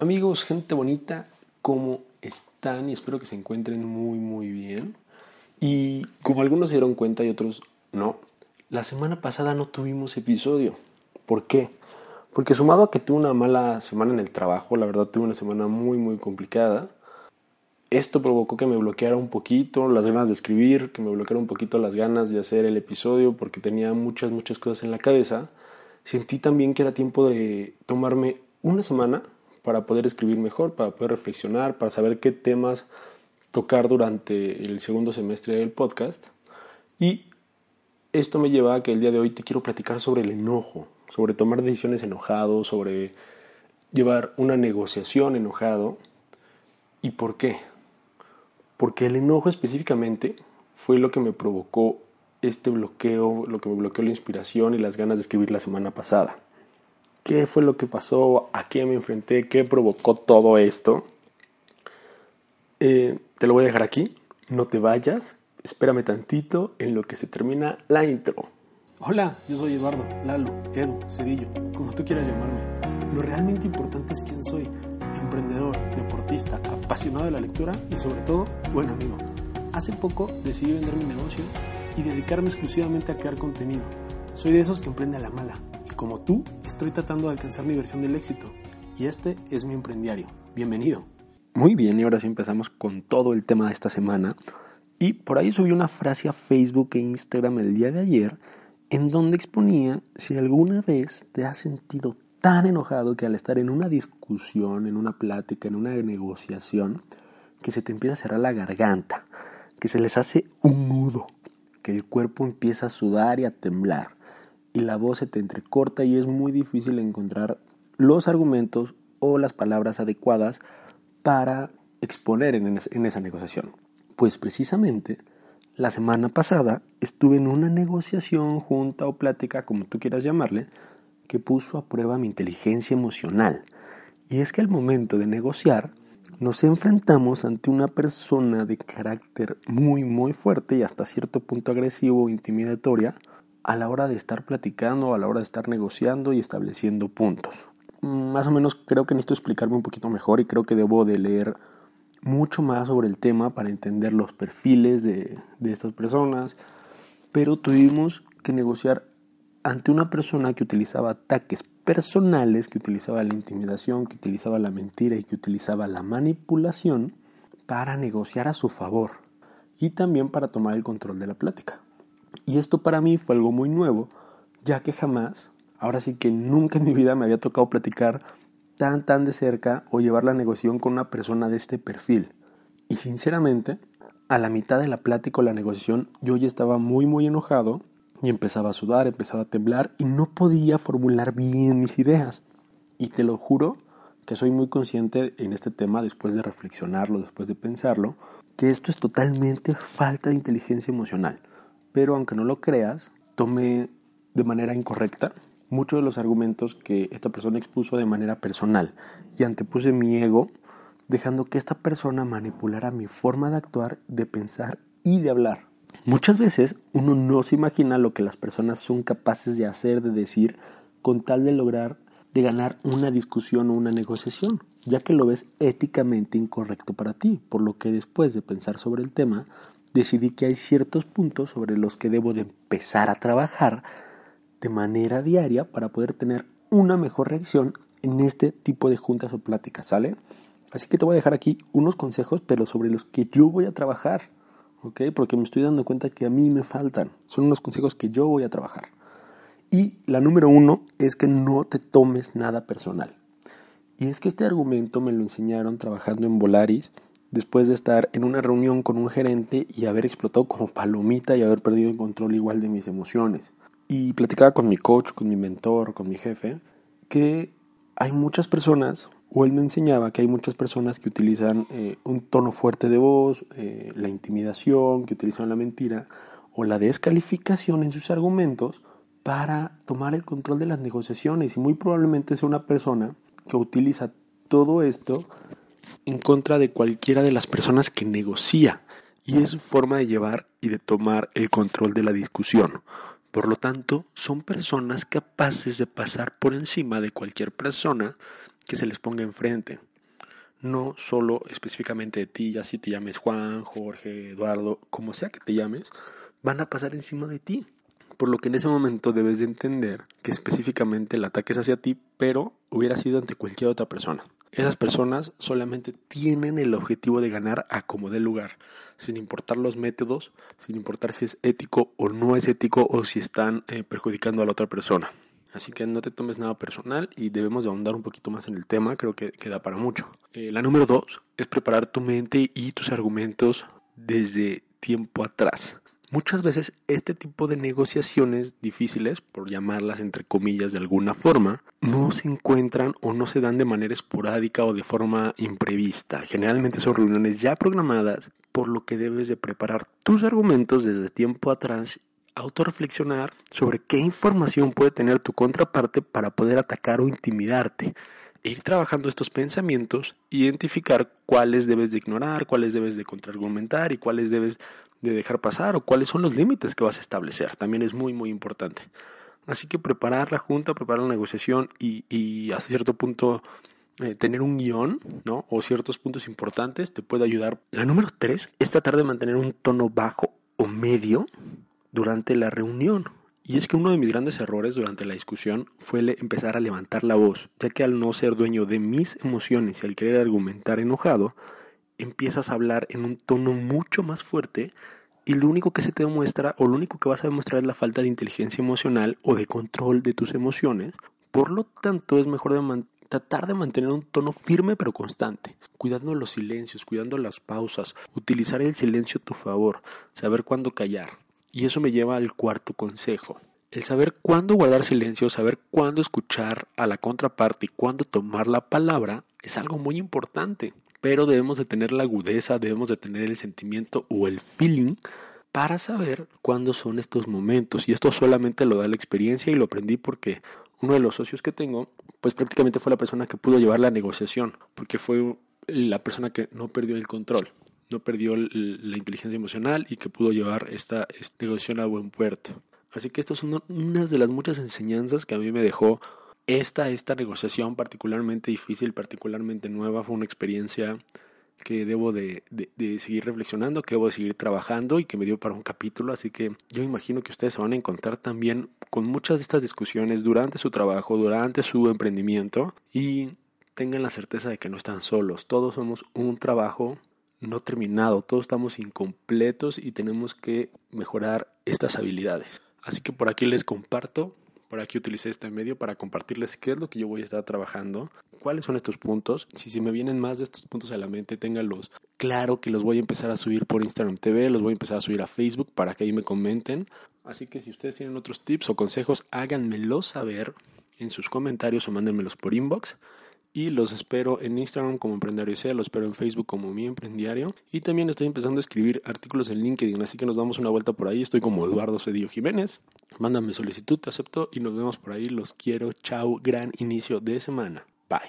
Amigos, gente bonita, ¿cómo están? Y espero que se encuentren muy, muy bien. Y como algunos se dieron cuenta y otros no, la semana pasada no tuvimos episodio. ¿Por qué? Porque sumado a que tuve una mala semana en el trabajo, la verdad tuve una semana muy, muy complicada. Esto provocó que me bloqueara un poquito las ganas de escribir, que me bloqueara un poquito las ganas de hacer el episodio porque tenía muchas, muchas cosas en la cabeza. Sentí también que era tiempo de tomarme una semana para poder escribir mejor, para poder reflexionar, para saber qué temas tocar durante el segundo semestre del podcast. Y esto me lleva a que el día de hoy te quiero platicar sobre el enojo, sobre tomar decisiones enojado, sobre llevar una negociación enojado. ¿Y por qué? Porque el enojo específicamente fue lo que me provocó este bloqueo, lo que me bloqueó la inspiración y las ganas de escribir la semana pasada qué fue lo que pasó, a qué me enfrenté, qué provocó todo esto. Eh, te lo voy a dejar aquí, no te vayas, espérame tantito en lo que se termina la intro. Hola, yo soy Eduardo, Lalo, Edu, Cedillo, como tú quieras llamarme. Lo realmente importante es quién soy, emprendedor, deportista, apasionado de la lectura y sobre todo, buen amigo. Hace poco decidí vender mi negocio y dedicarme exclusivamente a crear contenido. Soy de esos que emprende a la mala, como tú, estoy tratando de alcanzar mi versión del éxito. Y este es mi emprendiario. Bienvenido. Muy bien, y ahora sí empezamos con todo el tema de esta semana. Y por ahí subí una frase a Facebook e Instagram el día de ayer en donde exponía si alguna vez te has sentido tan enojado que al estar en una discusión, en una plática, en una negociación, que se te empieza a cerrar la garganta, que se les hace un nudo, que el cuerpo empieza a sudar y a temblar, y la voz se te entrecorta y es muy difícil encontrar los argumentos o las palabras adecuadas para exponer en, esa negociación. Pues precisamente la semana pasada estuve en una negociación, junta o plática, como tú quieras llamarle, que puso a prueba mi inteligencia emocional. Y es que al momento de negociar, nos enfrentamos ante una persona de carácter muy, muy fuerte y hasta cierto punto agresivo o intimidatoria, a la hora de estar platicando, a la hora de estar negociando y estableciendo puntos. Más o menos creo que necesito explicarme un poquito mejor y creo que debo de leer mucho más sobre el tema para entender los perfiles de, de estas personas, pero tuvimos que negociar ante una persona que utilizaba ataques personales, que utilizaba la intimidación, que utilizaba la mentira y que utilizaba la manipulación para negociar a su favor y también para tomar el control de la plática. Y esto para mí fue algo muy nuevo, ya que jamás, ahora sí que nunca en mi vida me había tocado platicar tan tan de cerca o llevar la negociación con una persona de este perfil. Y sinceramente, a la mitad de la plática o la negociación yo ya estaba muy muy enojado y empezaba a sudar, empezaba a temblar y no podía formular bien mis ideas. Y te lo juro que soy muy consciente en este tema después de reflexionarlo, después de pensarlo, que esto es totalmente falta de inteligencia emocional pero aunque no lo creas, tomé de manera incorrecta muchos de los argumentos que esta persona expuso de manera personal y antepuse mi ego dejando que esta persona manipulara mi forma de actuar, de pensar y de hablar. Muchas veces uno no se imagina lo que las personas son capaces de hacer, de decir, con tal de lograr, de ganar una discusión o una negociación, ya que lo ves éticamente incorrecto para ti, por lo que después de pensar sobre el tema, decidí que hay ciertos puntos sobre los que debo de empezar a trabajar de manera diaria para poder tener una mejor reacción en este tipo de juntas o pláticas, ¿sale? Así que te voy a dejar aquí unos consejos, pero sobre los que yo voy a trabajar, ¿ok? Porque me estoy dando cuenta que a mí me faltan. Son unos consejos que yo voy a trabajar. Y la número uno es que no te tomes nada personal. Y es que este argumento me lo enseñaron trabajando en Volaris después de estar en una reunión con un gerente y haber explotado como palomita y haber perdido el control igual de mis emociones. Y platicaba con mi coach, con mi mentor, con mi jefe, que hay muchas personas, o él me enseñaba que hay muchas personas que utilizan eh, un tono fuerte de voz, eh, la intimidación, que utilizan la mentira o la descalificación en sus argumentos para tomar el control de las negociaciones. Y muy probablemente sea una persona que utiliza todo esto en contra de cualquiera de las personas que negocia y es su forma de llevar y de tomar el control de la discusión. Por lo tanto, son personas capaces de pasar por encima de cualquier persona que se les ponga enfrente. no solo específicamente de ti, ya si te llames Juan, Jorge, Eduardo, como sea que te llames, van a pasar encima de ti. Por lo que en ese momento debes de entender que específicamente el ataque es hacia ti, pero hubiera sido ante cualquier otra persona. Esas personas solamente tienen el objetivo de ganar a como dé lugar, sin importar los métodos, sin importar si es ético o no es ético o si están eh, perjudicando a la otra persona. Así que no te tomes nada personal y debemos de ahondar un poquito más en el tema, creo que queda para mucho. Eh, la número dos es preparar tu mente y tus argumentos desde tiempo atrás. Muchas veces este tipo de negociaciones difíciles, por llamarlas entre comillas de alguna forma, no se encuentran o no se dan de manera esporádica o de forma imprevista. Generalmente son reuniones ya programadas, por lo que debes de preparar tus argumentos desde tiempo atrás, autorreflexionar sobre qué información puede tener tu contraparte para poder atacar o intimidarte e ir trabajando estos pensamientos, identificar cuáles debes de ignorar, cuáles debes de contraargumentar y cuáles debes de dejar pasar o cuáles son los límites que vas a establecer. También es muy, muy importante. Así que preparar la junta, preparar la negociación y, y a cierto punto eh, tener un guion, ¿no? O ciertos puntos importantes te puede ayudar. La número tres es tratar de mantener un tono bajo o medio durante la reunión. Y es que uno de mis grandes errores durante la discusión fue empezar a levantar la voz, ya que al no ser dueño de mis emociones y al querer argumentar enojado, empiezas a hablar en un tono mucho más fuerte y lo único que se te demuestra o lo único que vas a demostrar es la falta de inteligencia emocional o de control de tus emociones. Por lo tanto, es mejor tratar de mantener un tono firme pero constante, cuidando los silencios, cuidando las pausas, utilizar el silencio a tu favor, saber cuándo callar. Y eso me lleva al cuarto consejo. El saber cuándo guardar silencio, saber cuándo escuchar a la contraparte y cuándo tomar la palabra es algo muy importante pero debemos de tener la agudeza, debemos de tener el sentimiento o el feeling para saber cuándo son estos momentos. Y esto solamente lo da la experiencia y lo aprendí porque uno de los socios que tengo, pues prácticamente fue la persona que pudo llevar la negociación, porque fue la persona que no perdió el control, no perdió la inteligencia emocional y que pudo llevar esta, esta negociación a buen puerto. Así que estas son unas de las muchas enseñanzas que a mí me dejó esta, esta negociación particularmente difícil, particularmente nueva, fue una experiencia que debo de, de, seguir reflexionando, que debo de seguir trabajando y que me dio para un capítulo. Así que yo imagino que ustedes se van a encontrar también con muchas de estas discusiones durante su trabajo, durante su emprendimiento y tengan la certeza de que no están solos. Todos somos un trabajo no terminado, todos estamos incompletos y tenemos que mejorar estas habilidades. Así que por aquí les comparto por aquí utilicé este medio para compartirles qué es lo que yo voy a estar trabajando, cuáles son estos puntos. Si, si me vienen más de estos puntos a la mente, ténganlos claro que los voy a empezar a subir por Instagram TV, los voy a empezar a subir a Facebook para que ahí me comenten. Así que si ustedes tienen otros tips o consejos, háganmelo saber en sus comentarios o mándenmelos por inbox y los espero en Instagram como Emprendiario Sea, los espero en Facebook como Mi Emprendiario. Y también estoy empezando a escribir artículos en LinkedIn, así que nos damos una vuelta por ahí, estoy como Eduardo Cedillo Jiménez, mándame solicitud, te acepto y nos vemos por ahí, los quiero, chao, gran inicio de semana, bye.